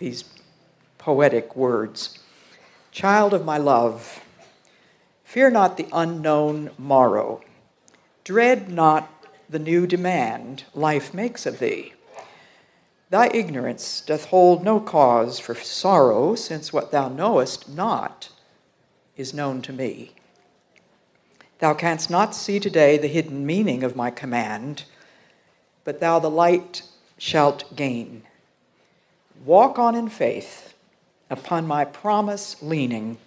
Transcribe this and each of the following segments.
these poetic words Child of my love, fear not the unknown morrow, dread not the new demand life makes of thee. Thy ignorance doth hold no cause for sorrow, since what thou knowest not is known to me. Thou canst not see today the hidden meaning of my command, but thou the light shalt gain. Walk on in faith, upon my promise leaning,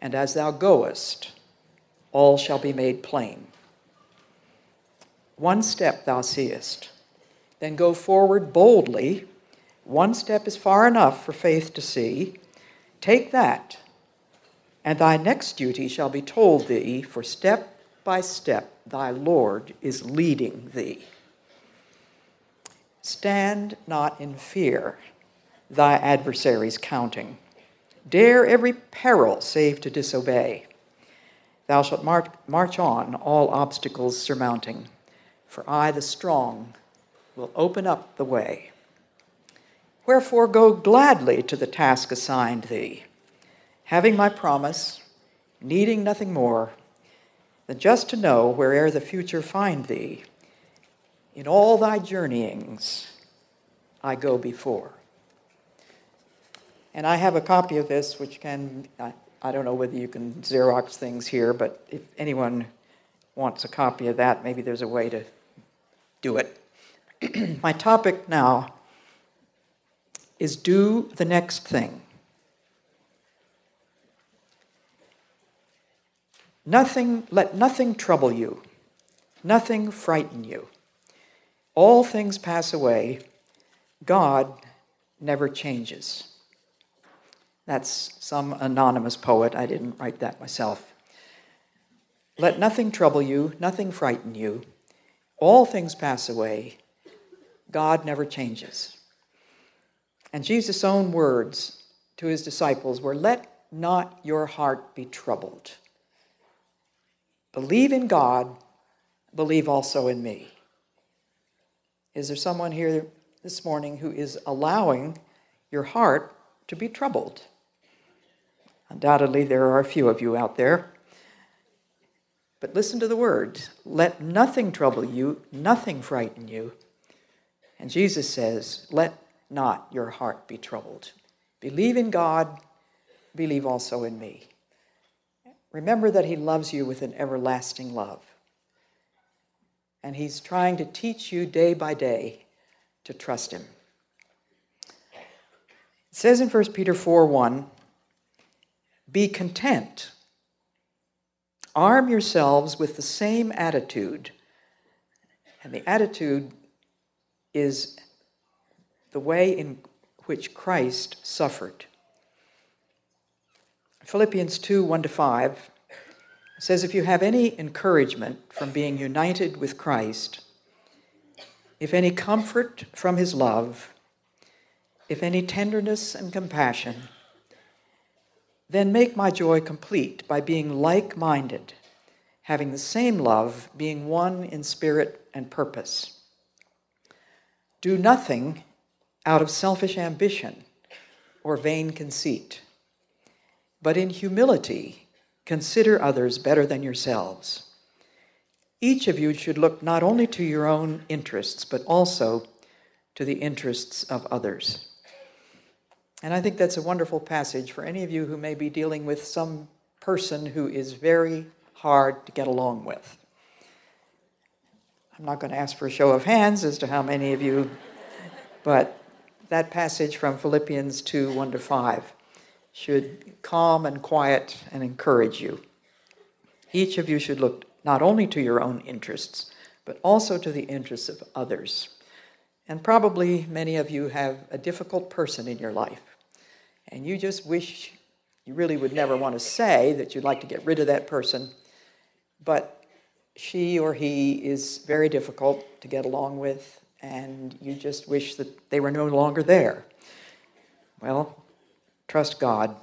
and as thou goest, all shall be made plain. One step thou seest, then go forward boldly. One step is far enough for faith to see. Take that and thy next duty shall be told thee, for step by step thy Lord is leading thee. Stand not in fear, thy adversaries counting. Dare every peril save to disobey. Thou shalt march, march on, all obstacles surmounting, for I, the strong, will open up the way. Wherefore go gladly to the task assigned thee having my promise, needing nothing more than just to know where'er the future find thee, in all thy journeyings I go before. And I have a copy of this, which can, I, I don't know whether you can Xerox things here, but if anyone wants a copy of that, maybe there's a way to do it. My topic now is do the next thing. Nothing, let nothing trouble you, nothing frighten you. All things pass away. God never changes. That's some anonymous poet. I didn't write that myself. Let nothing trouble you, nothing frighten you. All things pass away. God never changes. And Jesus' own words to his disciples were Let not your heart be troubled. Believe in God, believe also in me. Is there someone here this morning who is allowing your heart to be troubled? Undoubtedly, there are a few of you out there. But listen to the words let nothing trouble you, nothing frighten you. And Jesus says, let not your heart be troubled. Believe in God, believe also in me. Remember that He loves you with an everlasting love. And He's trying to teach you day by day to trust Him. It says in 1 Peter 4 1, be content. Arm yourselves with the same attitude. And the attitude is the way in which Christ suffered. Philippians 2 1 to 5 says, If you have any encouragement from being united with Christ, if any comfort from his love, if any tenderness and compassion, then make my joy complete by being like minded, having the same love, being one in spirit and purpose. Do nothing out of selfish ambition or vain conceit but in humility, consider others better than yourselves. Each of you should look not only to your own interests, but also to the interests of others. And I think that's a wonderful passage for any of you who may be dealing with some person who is very hard to get along with. I'm not going to ask for a show of hands as to how many of you, but that passage from Philippians 2 1 to 5 should calm and quiet and encourage you. Each of you should look not only to your own interests, but also to the interests of others. And probably many of you have a difficult person in your life. And you just wish you really would never want to say that you'd like to get rid of that person, but she or he is very difficult to get along with, and you just wish that they were no longer there. Well, trust God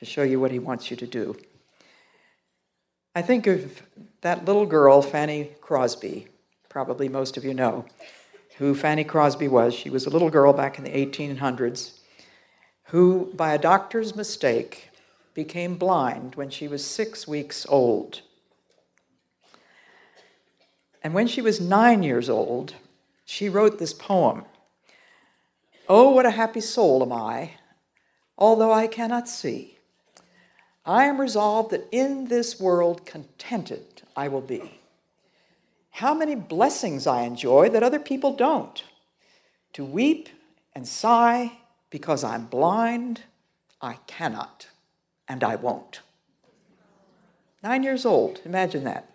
to show you what He wants you to do. I think of that little girl, Fanny Crosby, probably most of you know who Fanny Crosby was. She was a little girl back in the 1800s who, by a doctor's mistake, became blind when she was six weeks old. And when she was nine years old, she wrote this poem Oh, what a happy soul am I, although I cannot see. I am resolved that in this world contented I will be. How many blessings I enjoy that other people don't. To weep and sigh because I'm blind, I cannot and I won't. Nine years old, imagine that.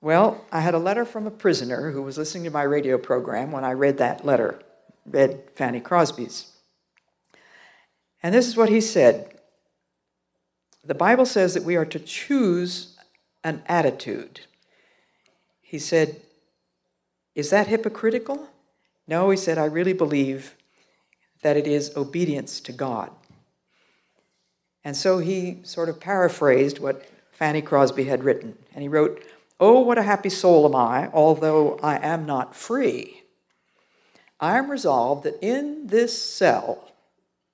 Well, I had a letter from a prisoner who was listening to my radio program when I read that letter, read Fanny Crosby's. And this is what he said The Bible says that we are to choose an attitude. He said, Is that hypocritical? No, he said, I really believe that it is obedience to God. And so he sort of paraphrased what Fanny Crosby had written. And he wrote, Oh, what a happy soul am I, although I am not free. I am resolved that in this cell,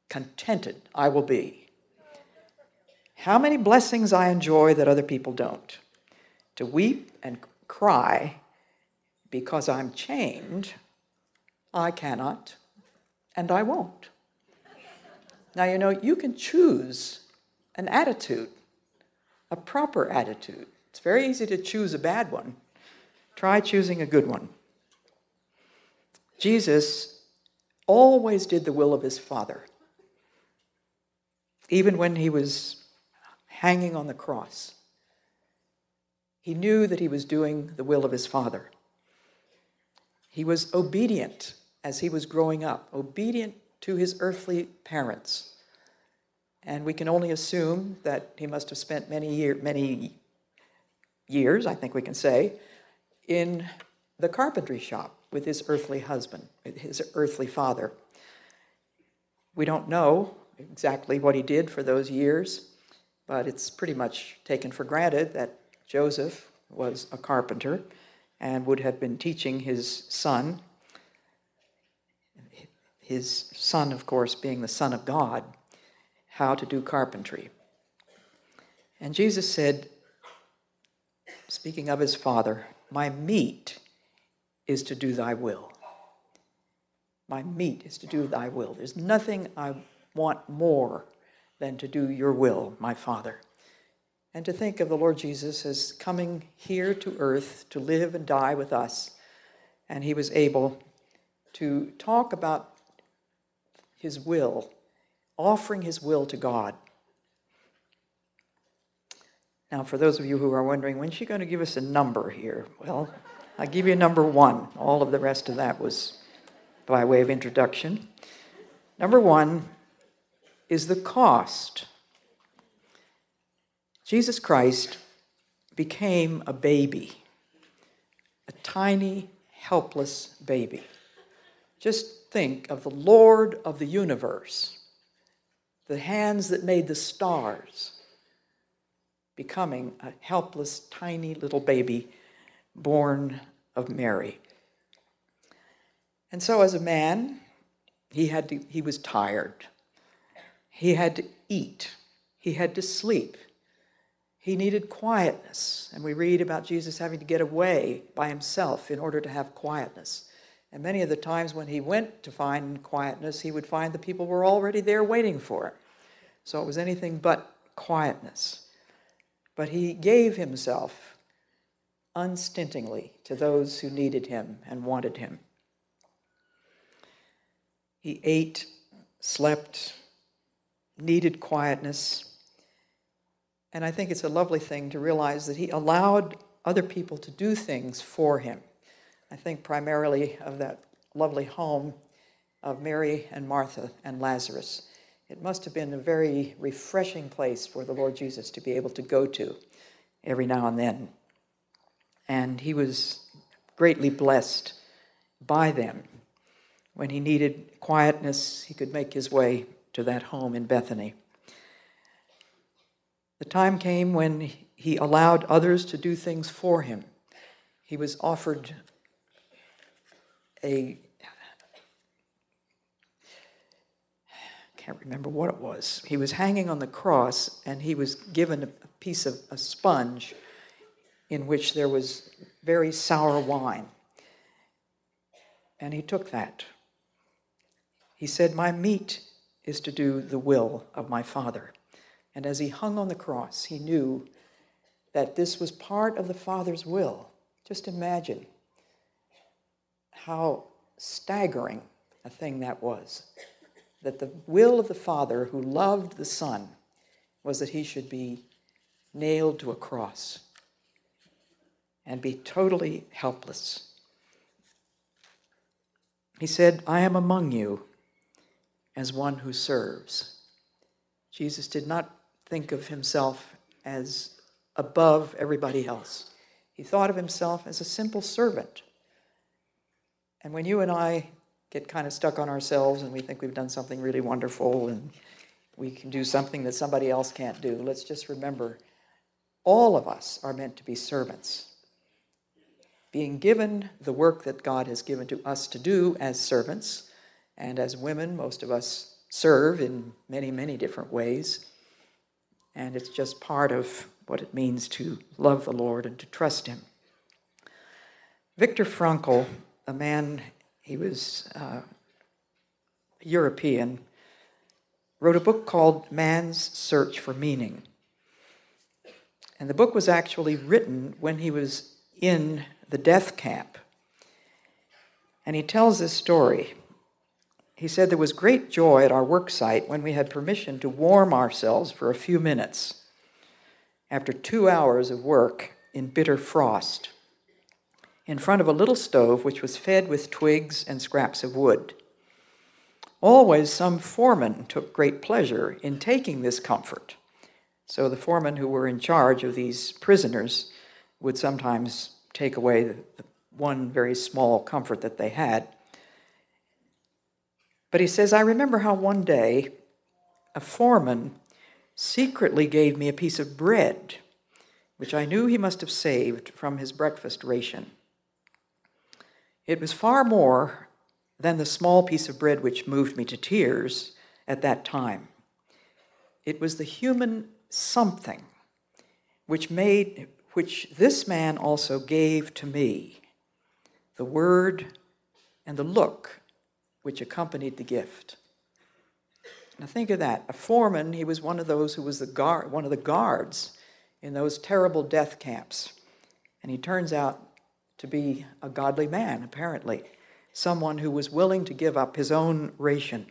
contented I will be. How many blessings I enjoy that other people don't. To weep and cry because I'm chained, I cannot and I won't. Now, you know, you can choose an attitude, a proper attitude. It's very easy to choose a bad one. Try choosing a good one. Jesus always did the will of his Father, even when he was hanging on the cross. He knew that he was doing the will of his Father. He was obedient as he was growing up, obedient to his earthly parents. And we can only assume that he must have spent many, year, many years, I think we can say, in the carpentry shop with his earthly husband, his earthly father. We don't know exactly what he did for those years, but it's pretty much taken for granted that Joseph was a carpenter and would have been teaching his son his son, of course, being the Son of God, how to do carpentry. And Jesus said, speaking of his Father, My meat is to do thy will. My meat is to do thy will. There's nothing I want more than to do your will, my Father. And to think of the Lord Jesus as coming here to earth to live and die with us. And he was able to talk about his will, offering his will to God. Now, for those of you who are wondering, when's she going to give us a number here? Well, I'll give you number one. All of the rest of that was by way of introduction. Number one is the cost. Jesus Christ became a baby, a tiny, helpless baby. Just think of the Lord of the universe, the hands that made the stars, becoming a helpless, tiny little baby born of Mary. And so, as a man, he, had to, he was tired. He had to eat. He had to sleep. He needed quietness. And we read about Jesus having to get away by himself in order to have quietness. And many of the times when he went to find quietness, he would find the people were already there waiting for him. So it was anything but quietness. But he gave himself unstintingly to those who needed him and wanted him. He ate, slept, needed quietness. And I think it's a lovely thing to realize that he allowed other people to do things for him. I think primarily of that lovely home of Mary and Martha and Lazarus. It must have been a very refreshing place for the Lord Jesus to be able to go to every now and then. And he was greatly blessed by them. When he needed quietness, he could make his way to that home in Bethany. The time came when he allowed others to do things for him. He was offered a can't remember what it was. He was hanging on the cross and he was given a piece of a sponge in which there was very sour wine. And he took that. He said, My meat is to do the will of my Father. And as he hung on the cross, he knew that this was part of the Father's will. Just imagine how staggering a thing that was that the will of the Father who loved the Son was that he should be nailed to a cross and be totally helpless. He said, I am among you as one who serves. Jesus did not think of himself as above everybody else. He thought of himself as a simple servant. And when you and I get kind of stuck on ourselves and we think we've done something really wonderful and we can do something that somebody else can't do. Let's just remember all of us are meant to be servants. Being given the work that God has given to us to do as servants, and as women, most of us serve in many, many different ways. And it's just part of what it means to love the Lord and to trust Him. Viktor Frankl, a man he was uh, European, wrote a book called Man's Search for Meaning. And the book was actually written when he was in the death camp. And he tells this story. He said there was great joy at our work site when we had permission to warm ourselves for a few minutes after two hours of work in bitter frost in front of a little stove which was fed with twigs and scraps of wood. Always some foreman took great pleasure in taking this comfort. So the foremen who were in charge of these prisoners would sometimes take away the, one very small comfort that they had. But he says, I remember how one day a foreman secretly gave me a piece of bread, which I knew he must have saved from his breakfast ration. It was far more than the small piece of bread which moved me to tears at that time. It was the human something which made which this man also gave to me the word and the look which accompanied the gift. Now think of that. A foreman, he was one of those who was the guard, one of the guards in those terrible death camps. And he turns out to be a godly man, apparently, someone who was willing to give up his own ration,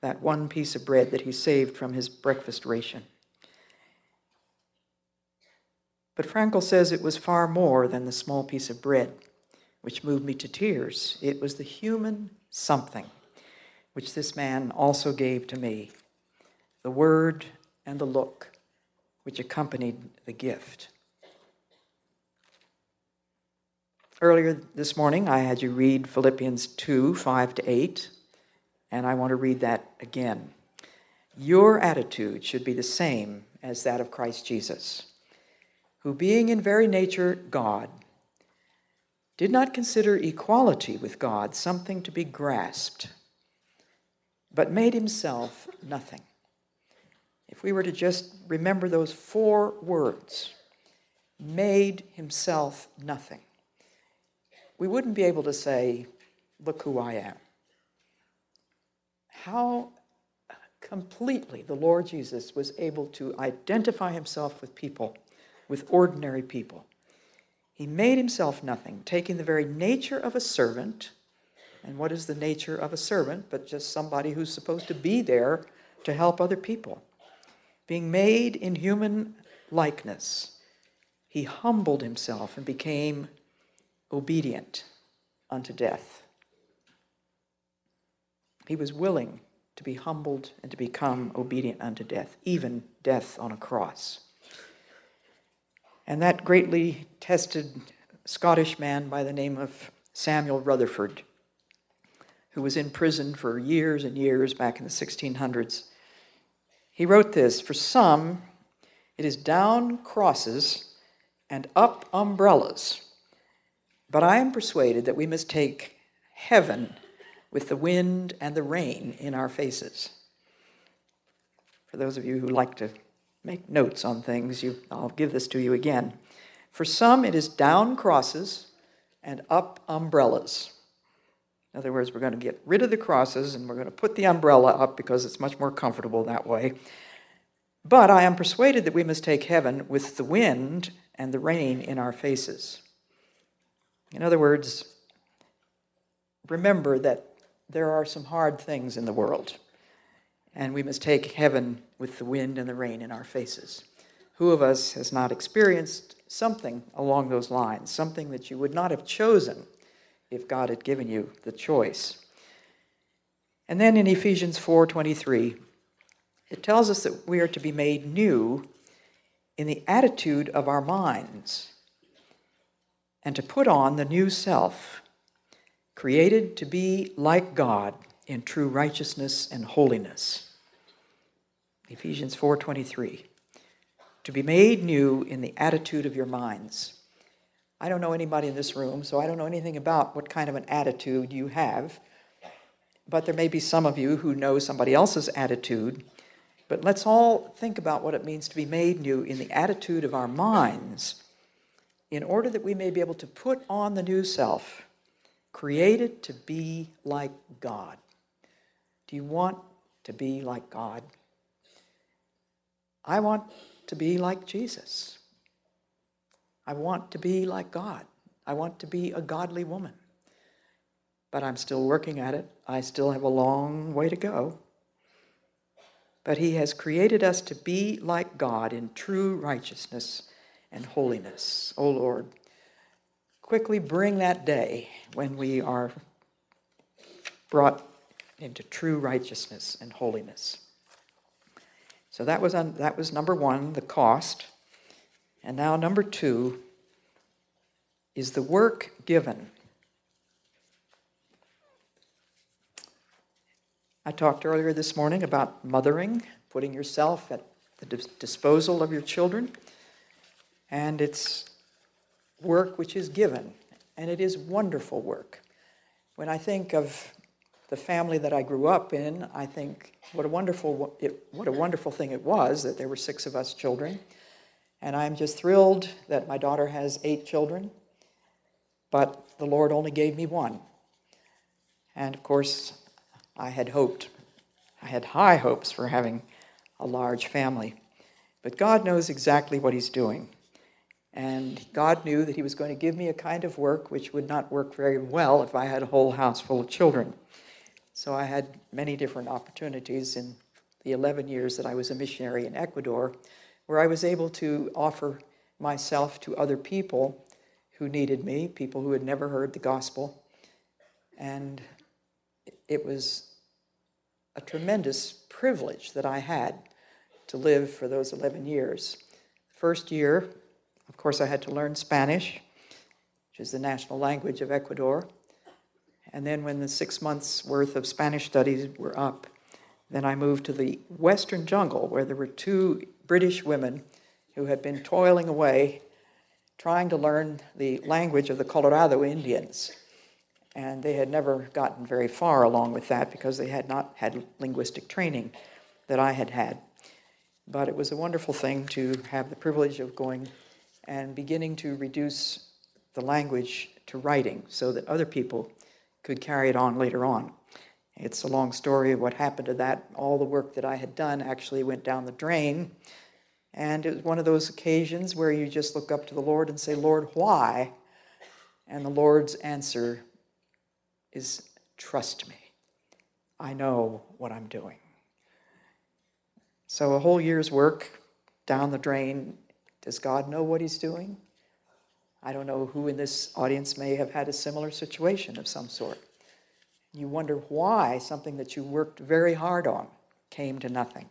that one piece of bread that he saved from his breakfast ration. But Frankl says it was far more than the small piece of bread which moved me to tears. It was the human something which this man also gave to me the word and the look which accompanied the gift. Earlier this morning, I had you read Philippians 2 5 to 8, and I want to read that again. Your attitude should be the same as that of Christ Jesus, who, being in very nature God, did not consider equality with God something to be grasped, but made himself nothing. If we were to just remember those four words, made himself nothing we wouldn't be able to say, Look who I am. How completely the Lord Jesus was able to identify himself with people, with ordinary people. He made himself nothing, taking the very nature of a servant. And what is the nature of a servant but just somebody who's supposed to be there to help other people? Being made in human likeness, he humbled himself and became obedient unto death. He was willing to be humbled and to become obedient unto death, even death on a cross. And that greatly tested Scottish man by the name of Samuel Rutherford, who was in prison for years and years back in the 1600s. He wrote this For some, it is down crosses and up umbrellas. But I am persuaded that we must take heaven with the wind and the rain in our faces. For those of you who like to make notes on things, you, I'll give this to you again. For some, it is down crosses and up umbrellas. In other words, we're going to get rid of the crosses and we're going to put the umbrella up because it's much more comfortable that way. But I am persuaded that we must take heaven with the wind and the rain in our faces. In other words, remember that there are some hard things in the world, and we must take heaven with the wind and the rain in our faces. Who of us has not experienced something along those lines, something that you would not have chosen if God had given you the choice? And then in Ephesians 4:23, it tells us that we are to be made new in the attitude of our minds and to put on the new self, created to be like God in true righteousness and holiness. Ephesians 4:23 to be made new in the attitude of your minds. I don't know anybody in this room, so I don't know anything about what kind of an attitude you have. But there may be some of you who know somebody else's attitude but let's all think about what it means to be made new in the attitude of our minds in order that we may be able to put on the new self, created to be like God. Do you want to be like God? I want to be like Jesus. I want to be like God. I want to be a godly woman. But I'm still working at it. I still have a long way to go but He has created us to be like God in true righteousness and holiness. O oh Lord, quickly bring that day when we are brought into true righteousness and holiness. So that was, on, that was number one, the cost. And now, number two is the work given. I talked earlier this morning about mothering, putting yourself at the disposal of your children, and it's work which is given, and it is wonderful work. When I think of the family that I grew up in, I think what a wonderful what a wonderful thing it was that there were six of us children, and I'm just thrilled that my daughter has eight children, but the Lord only gave me one, and of course I had hoped. I had high hopes for having a large family. But God knows exactly what He's doing. And God knew that He was going to give me a kind of work which would not work very well if I had a whole house full of children. So I had many different opportunities in the 11 years that I was a missionary in Ecuador where I was able to offer myself to other people who needed me, people who had never heard the gospel. And it was a tremendous privilege that I had to live for those 11 years. First year, of course, I had to learn Spanish, which is the national language of Ecuador. And then, when the six months worth of Spanish studies were up, then I moved to the western jungle where there were two British women who had been toiling away trying to learn the language of the Colorado Indians and they had never gotten very far along with that because they had not had linguistic training that I had had. But it was a wonderful thing to have the privilege of going and beginning to reduce the language to writing so that other people could carry it on later on. It's a long story of what happened to that. All the work that I had done actually went down the drain. And it was one of those occasions where you just look up to the Lord and say, Lord, why? And the Lord's answer is trust me. I know what I'm doing. So, a whole year's work down the drain. Does God know what He's doing? I don't know who in this audience may have had a similar situation of some sort. You wonder why something that you worked very hard on came to nothing.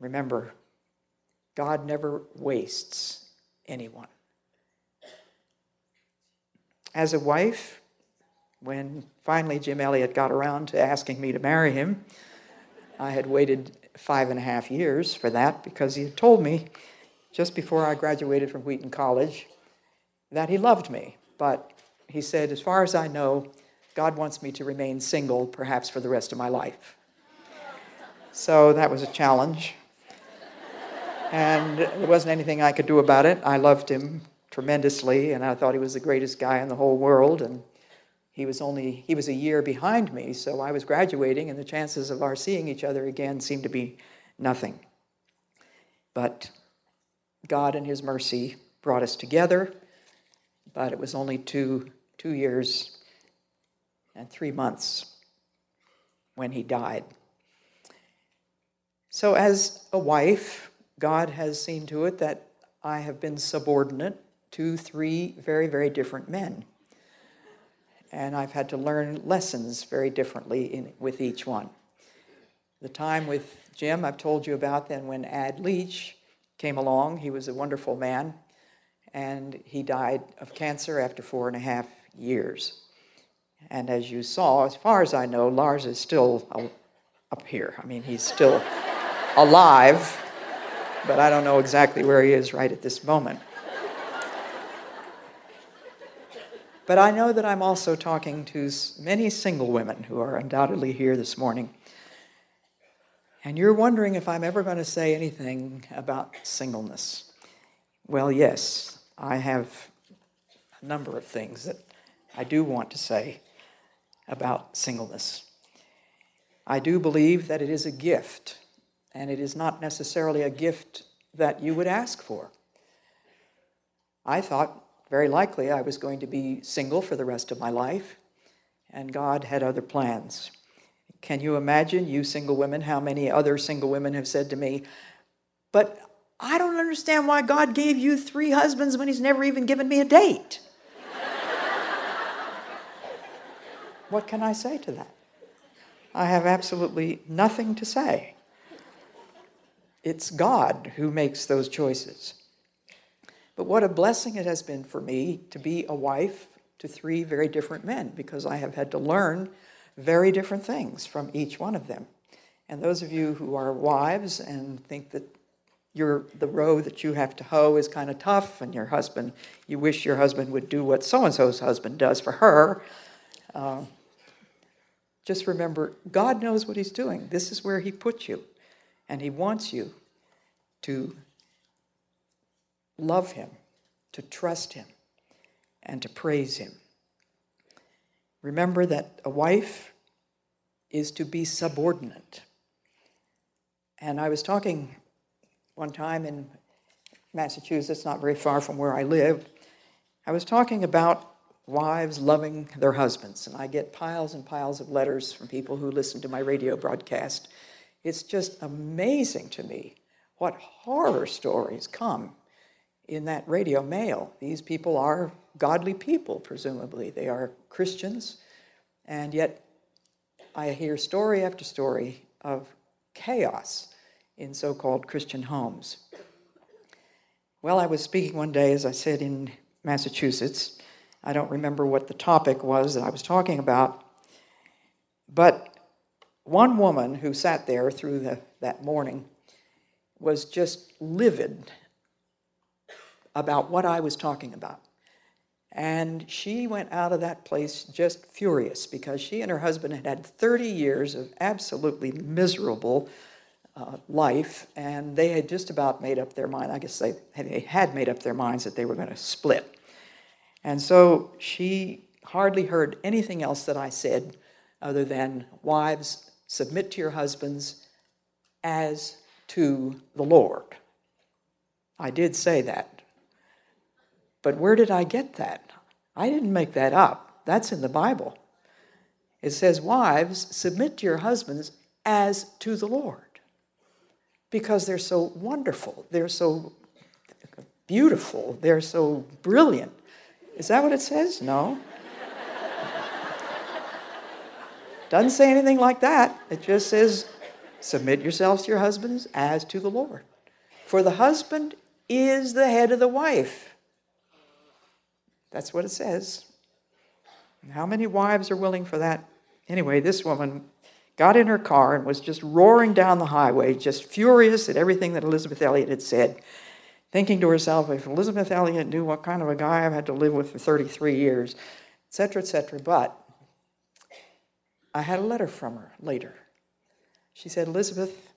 Remember, God never wastes anyone. As a wife, when finally Jim Elliot got around to asking me to marry him, I had waited five and a half years for that because he had told me just before I graduated from Wheaton College that he loved me. But he said, as far as I know, God wants me to remain single perhaps for the rest of my life. So that was a challenge. And there wasn't anything I could do about it. I loved him tremendously, and I thought he was the greatest guy in the whole world. And he was only he was a year behind me, so I was graduating, and the chances of our seeing each other again seemed to be nothing. But God, in His mercy, brought us together. But it was only two two years and three months when he died. So, as a wife, God has seen to it that I have been subordinate to three very, very different men. And I've had to learn lessons very differently in, with each one. The time with Jim, I've told you about then when Ad Leitch came along. He was a wonderful man, and he died of cancer after four and a half years. And as you saw, as far as I know, Lars is still up here. I mean, he's still alive, but I don't know exactly where he is right at this moment. But I know that I'm also talking to many single women who are undoubtedly here this morning. And you're wondering if I'm ever going to say anything about singleness. Well, yes, I have a number of things that I do want to say about singleness. I do believe that it is a gift, and it is not necessarily a gift that you would ask for. I thought very likely I was going to be single for the rest of my life, and God had other plans. Can you imagine, you single women, how many other single women have said to me, But I don't understand why God gave you three husbands when He's never even given me a date? what can I say to that? I have absolutely nothing to say. It's God who makes those choices. But what a blessing it has been for me to be a wife to three very different men because I have had to learn very different things from each one of them. And those of you who are wives and think that your, the row that you have to hoe is kind of tough, and your husband, you wish your husband would do what so and so's husband does for her, uh, just remember God knows what He's doing. This is where He put you, and He wants you to love Him, to trust Him, and to praise Him. Remember that a wife is to be subordinate. And I was talking one time in Massachusetts, not very far from where I live. I was talking about wives loving their husbands, and I get piles and piles of letters from people who listen to my radio broadcast. It's just amazing to me what horror stories come in that radio mail. These people are godly people, presumably. They are Christians, and yet I hear story after story of chaos in so called Christian homes. Well, I was speaking one day, as I said, in Massachusetts. I don't remember what the topic was that I was talking about, but one woman who sat there through the, that morning was just livid about what I was talking about. And she went out of that place just furious because she and her husband had had 30 years of absolutely miserable uh, life, and they had just about made up their mind. I guess they they had made up their minds that they were going to split. And so she hardly heard anything else that I said other than, Wives, submit to your husbands as to the Lord. I did say that. But where did I get that? I didn't make that up. That's in the Bible. It says, Wives, submit to your husbands as to the Lord. Because they're so wonderful, they're so beautiful, they're so brilliant. Is that what it says? No. Doesn't say anything like that. It just says, submit yourselves to your husbands as to the Lord. For the husband is the head of the wife. That's what it says. How many wives are willing for that? Anyway, this woman got in her car and was just roaring down the highway, just furious at everything that Elisabeth Elliot had said, thinking to herself, if Elisabeth Elliot knew what kind of a guy I've had to live with for 33 years, etc., etc. But I had a letter from her later. She said, Elisabeth,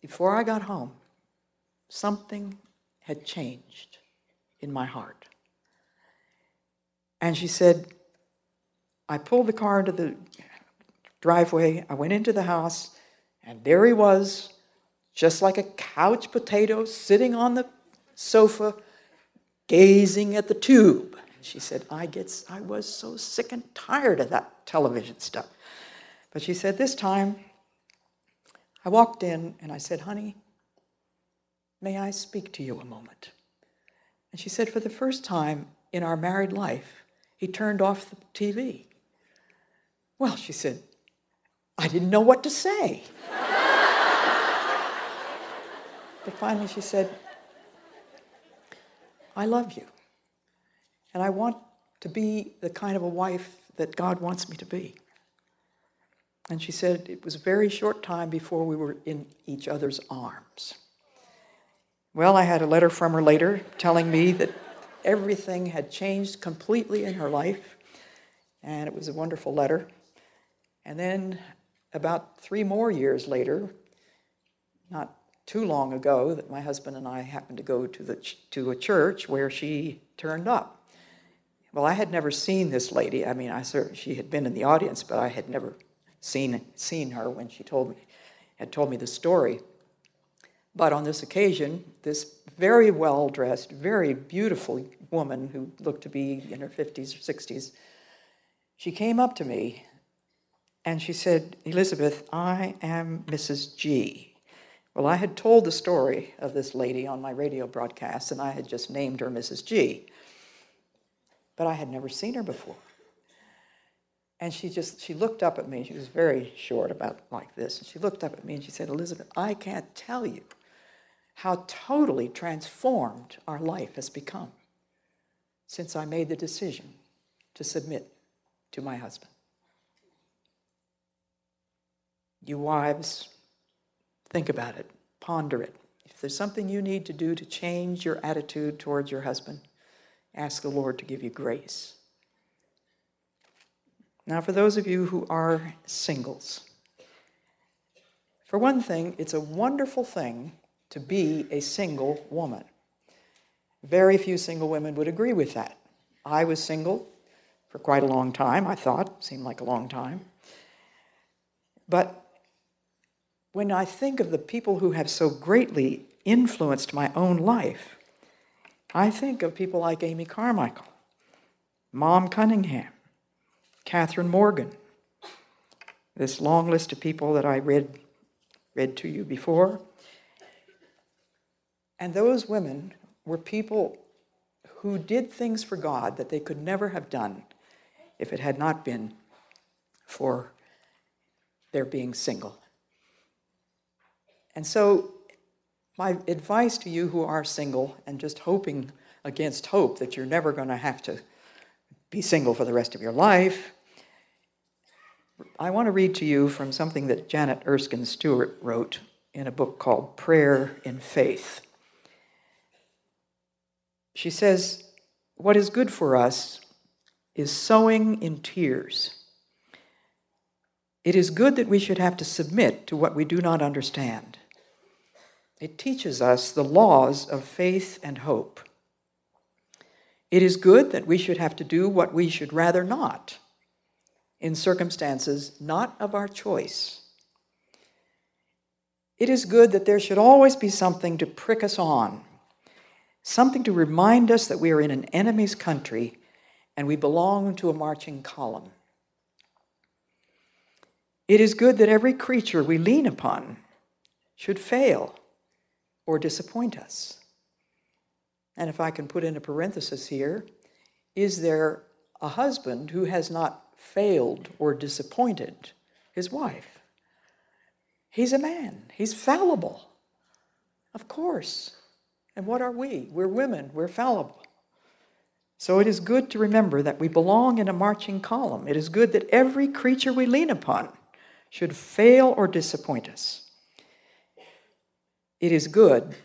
before I got home, something had changed in my heart. And she said, I pulled the car into the driveway, I went into the house, and there he was, just like a couch potato sitting on the sofa, gazing at the tube. And she said, I, get, I was so sick and tired of that television stuff. But she said, This time, I walked in and I said, Honey, may I speak to you a moment? And she said, For the first time in our married life, he turned off the TV. Well, she said, I didn't know what to say. but finally she said, I love you. And I want to be the kind of a wife that God wants me to be. And she said it was a very short time before we were in each other's arms. Well, I had a letter from her later telling me that everything had changed completely in her life, and it was a wonderful letter. And then, about three more years later, not too long ago, that my husband and I happened to go to, the, to a church where she turned up. Well, I had never seen this lady. I mean, I she had been in the audience, but I had never seen seen her when she told me had told me the story. But on this occasion, this very well dressed, very beautiful woman who looked to be in her 50s or 60s, she came up to me and she said, Elisabeth, I am Mrs. G. Well, I had told the story of this lady on my radio broadcast and I had just named her Mrs. G. But I had never seen her before. And she just she looked up at me. She was very short, about like this. And she looked up at me and she said, Elisabeth, I can't tell you how totally transformed our life has become since I made the decision to submit to my husband. You wives, think about it, ponder it. If there's something you need to do to change your attitude towards your husband, ask the Lord to give you grace. Now, for those of you who are singles, for one thing, it's a wonderful thing to be a single woman. Very few single women would agree with that. I was single for quite a long time, I thought, seemed like a long time. But when I think of the people who have so greatly influenced my own life, I think of people like Amy Carmichael, Mom Cunningham, Catherine Morgan, this long list of people that I read, read to you before. And those women were people who did things for God that they could never have done if it had not been for their being single. And so, my advice to you who are single and just hoping against hope that you're never going to have to be single for the rest of your life, I want to read to you from something that Janet Erskine Stuart wrote in a book called Prayer in Faith. She says, What is good for us is sowing in tears. It is good that we should have to submit to what we do not understand. It teaches us the laws of faith and hope. It is good that we should have to do what we should rather not in circumstances not of our choice. It is good that there should always be something to prick us on something to remind us that we are in an enemy's country and we belong to a marching column. It is good that every creature we lean upon should fail or disappoint us. And if I can put in a parenthesis here, is there a husband who has not failed or disappointed his wife. He's a man, he's fallible. Of course. And what are we? We're women, we're fallible. So it is good to remember that we belong in a marching column. It is good that every creature we lean upon should fail or disappoint us. It is good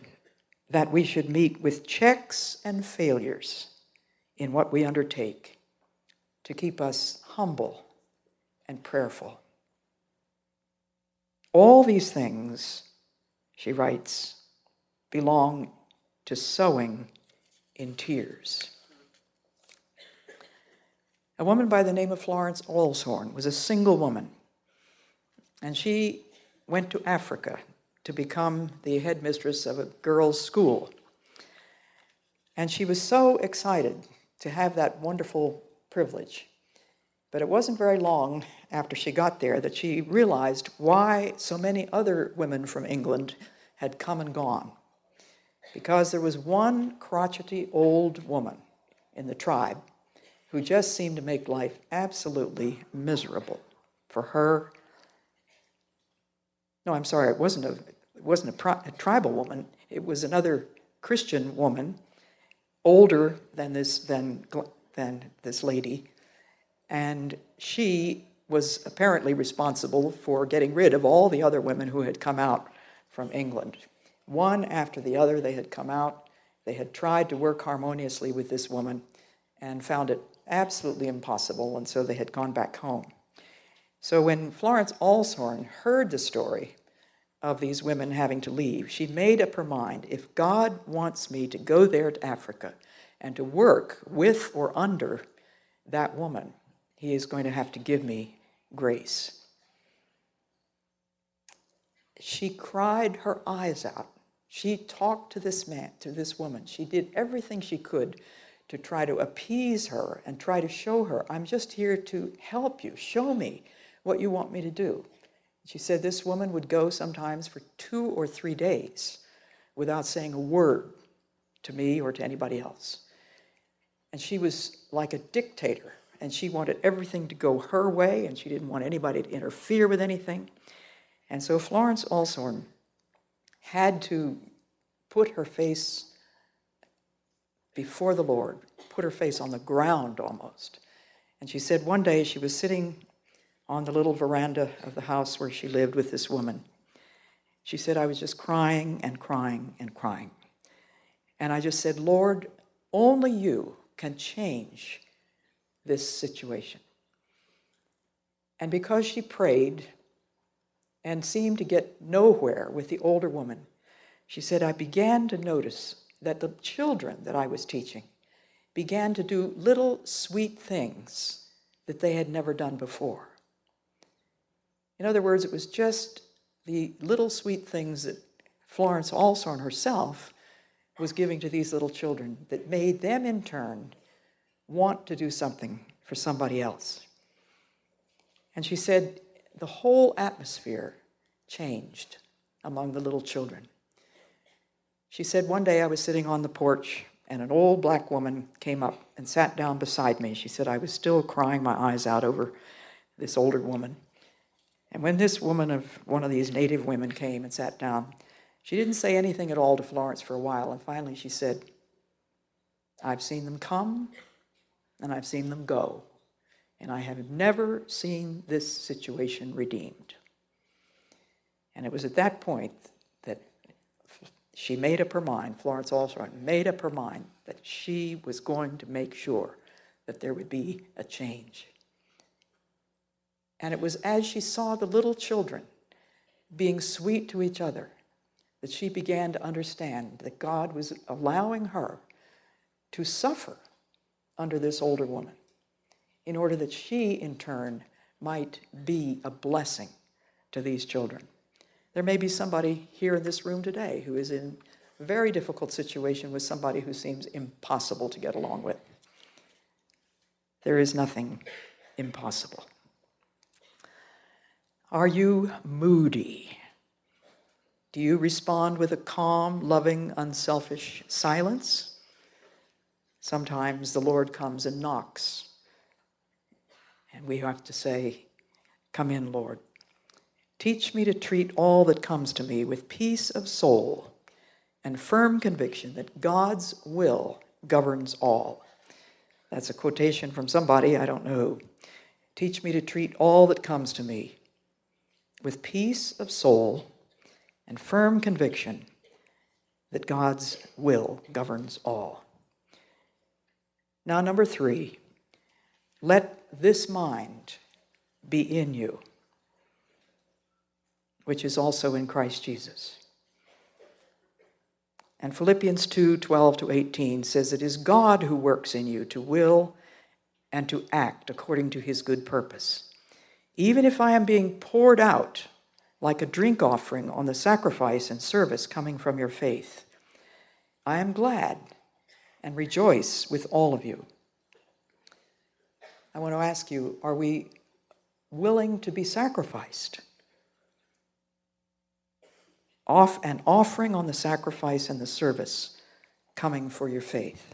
that we should meet with checks and failures in what we undertake to keep us humble and prayerful. All these things, she writes, belong to sowing in tears. A woman by the name of Florence Allshorn was a single woman, and she went to Africa to become the headmistress of a girls' school. And she was so excited to have that wonderful privilege. But it wasn't very long after she got there that she realized why so many other women from England had come and gone. Because there was one crotchety old woman in the tribe who just seemed to make life absolutely miserable for her. No, I'm sorry, it wasn't a, it wasn't a, a tribal woman, it was another Christian woman, older than this, than, than this lady, and she was apparently responsible for getting rid of all the other women who had come out from England. One after the other, they had come out. They had tried to work harmoniously with this woman and found it absolutely impossible, and so they had gone back home. So when Florence Allshorn heard the story of these women having to leave, she made up her mind if God wants me to go there to Africa and to work with or under that woman, he is going to have to give me grace. She cried her eyes out. She talked to this man, to this woman. She did everything she could to try to appease her and try to show her, I'm just here to help you. Show me what you want me to do. She said this woman would go sometimes for two or three days without saying a word to me or to anybody else. And she was like a dictator and she wanted everything to go her way, and she didn't want anybody to interfere with anything. And so Florence Allshorn had to put her face before the Lord, put her face on the ground almost. And she said one day she was sitting on the little veranda of the house where she lived with this woman. She said, I was just crying and crying and crying. And I just said, Lord, only you can change this situation. And because she prayed and seemed to get nowhere with the older woman, she said, I began to notice that the children that I was teaching began to do little sweet things that they had never done before. In other words, it was just the little sweet things that Florence Allshorn herself was giving to these little children that made them in turn want to do something for somebody else. And she said the whole atmosphere changed among the little children. She said, One day I was sitting on the porch and an old black woman came up and sat down beside me. She said, I was still crying my eyes out over this older woman. And when this woman of one of these native women came and sat down, she didn't say anything at all to Florence for a while. And finally she said, I've seen them come and I've seen them go. And I have never seen this situation redeemed. And it was at that point that she made up her mind, Florence also made up her mind that she was going to make sure that there would be a change. And it was as she saw the little children being sweet to each other that she began to understand that God was allowing her to suffer under this older woman in order that she, in turn, might be a blessing to these children. There may be somebody here in this room today who is in a very difficult situation with somebody who seems impossible to get along with. There is nothing impossible. Are you moody? Do you respond with a calm, loving, unselfish silence? Sometimes the Lord comes and knocks And we have to say, Come in, Lord. Teach me to treat all that comes to me with peace of soul and firm conviction that God's will governs all. That's a quotation from somebody, I don't know. Teach me to treat all that comes to me with peace of soul and firm conviction that God's will governs all. Now, number three, let this mind be in you, which is also in Christ Jesus. And Philippians 2 12 to 18 says, It is God who works in you to will and to act according to his good purpose. Even if I am being poured out like a drink offering on the sacrifice and service coming from your faith, I am glad and rejoice with all of you. I want to ask you are we willing to be sacrificed? Off an offering on the sacrifice and the service coming for your faith.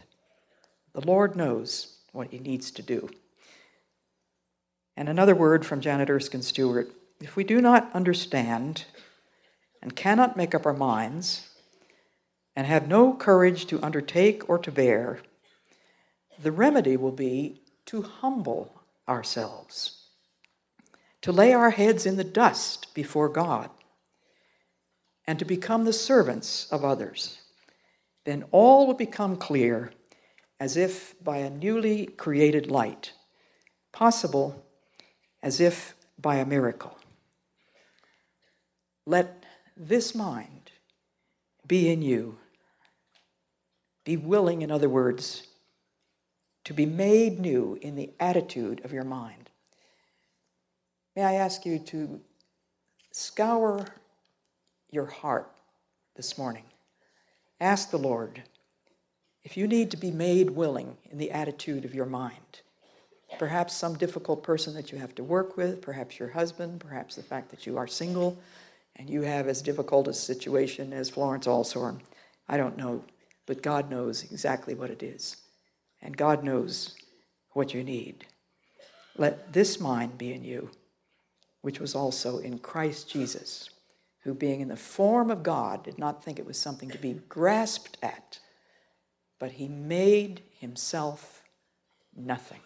The Lord knows what He needs to do. And another word from Janet Erskine Stuart if we do not understand and cannot make up our minds, and have no courage to undertake or to bear, the remedy will be to humble ourselves, to lay our heads in the dust before God, and to become the servants of others. Then all will become clear as if by a newly created light, possible as if by a miracle. Let this mind be in you be willing, in other words, to be made new in the attitude of your mind. May I ask you to scour your heart this morning? Ask the Lord if you need to be made willing in the attitude of your mind. Perhaps some difficult person that you have to work with, perhaps your husband, perhaps the fact that you are single and you have as difficult a situation as Florence Allshorn. I don't know but God knows exactly what it is. And God knows what you need. Let this mind be in you, which was also in Christ Jesus, who, being in the form of God, did not think it was something to be grasped at, but he made himself nothing.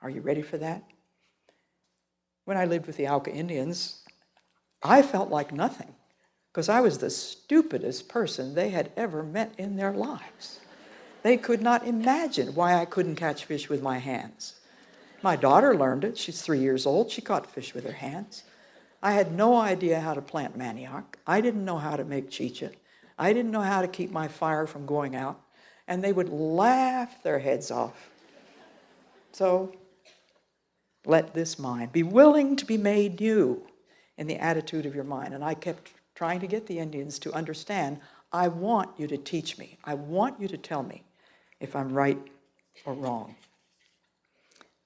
Are you ready for that? When I lived with the Auca Indians, I felt like nothing because I was the stupidest person they had ever met in their lives. They could not imagine why I couldn't catch fish with my hands. My daughter learned it. She's three years old. She caught fish with her hands. I had no idea how to plant manioc. I didn't know how to make chicha. I didn't know how to keep my fire from going out. And they would laugh their heads off. So let this mind be willing to be made new in the attitude of your mind. And I kept trying to get the Indians to understand I want you to teach me. I want you to tell me if I'm right or wrong.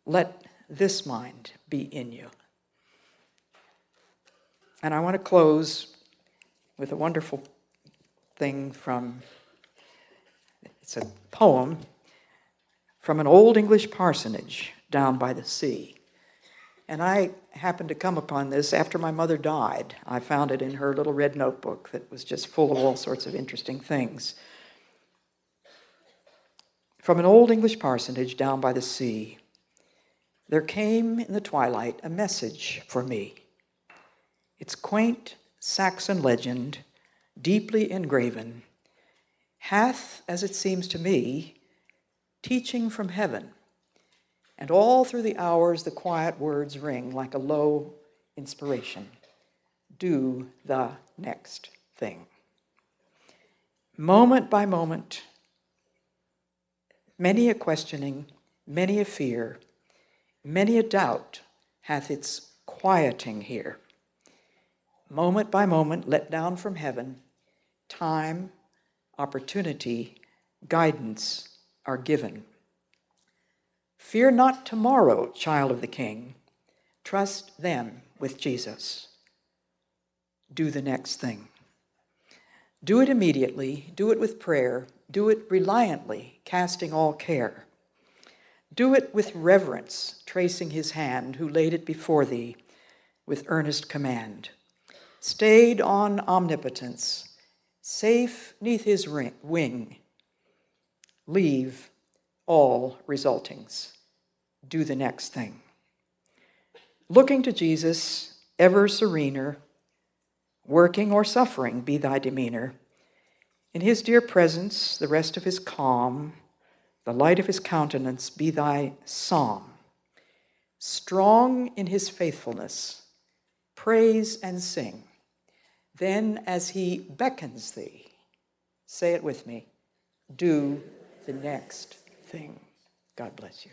Let this mind be in you. And I want to close with a wonderful thing from it's a poem from an old English parsonage down by the sea. And I happened to come upon this after my mother died. I found it in her little red notebook that was just full of all sorts of interesting things. From an old English parsonage down by the sea, there came in the twilight a message for me. Its quaint Saxon legend, deeply engraven, hath, as it seems to me, teaching from heaven and all through the hours, the quiet words ring like a low inspiration do the next thing. Moment by moment, many a questioning, many a fear, many a doubt hath its quieting here. Moment by moment, let down from heaven, time, opportunity, guidance are given. Fear not tomorrow, child of the King. Trust them with Jesus. Do the next thing. Do it immediately, do it with prayer, do it reliantly, casting all care. Do it with reverence, tracing his hand, who laid it before thee with earnest command. Stayed on omnipotence, safe neath his ring, wing, leave all resultings. Do the next thing. Looking to Jesus, ever serener, working or suffering be thy demeanor. In his dear presence, the rest of his calm, the light of his countenance be thy psalm. Strong in his faithfulness, praise and sing. Then, as he beckons thee, say it with me do the next thing. God bless you.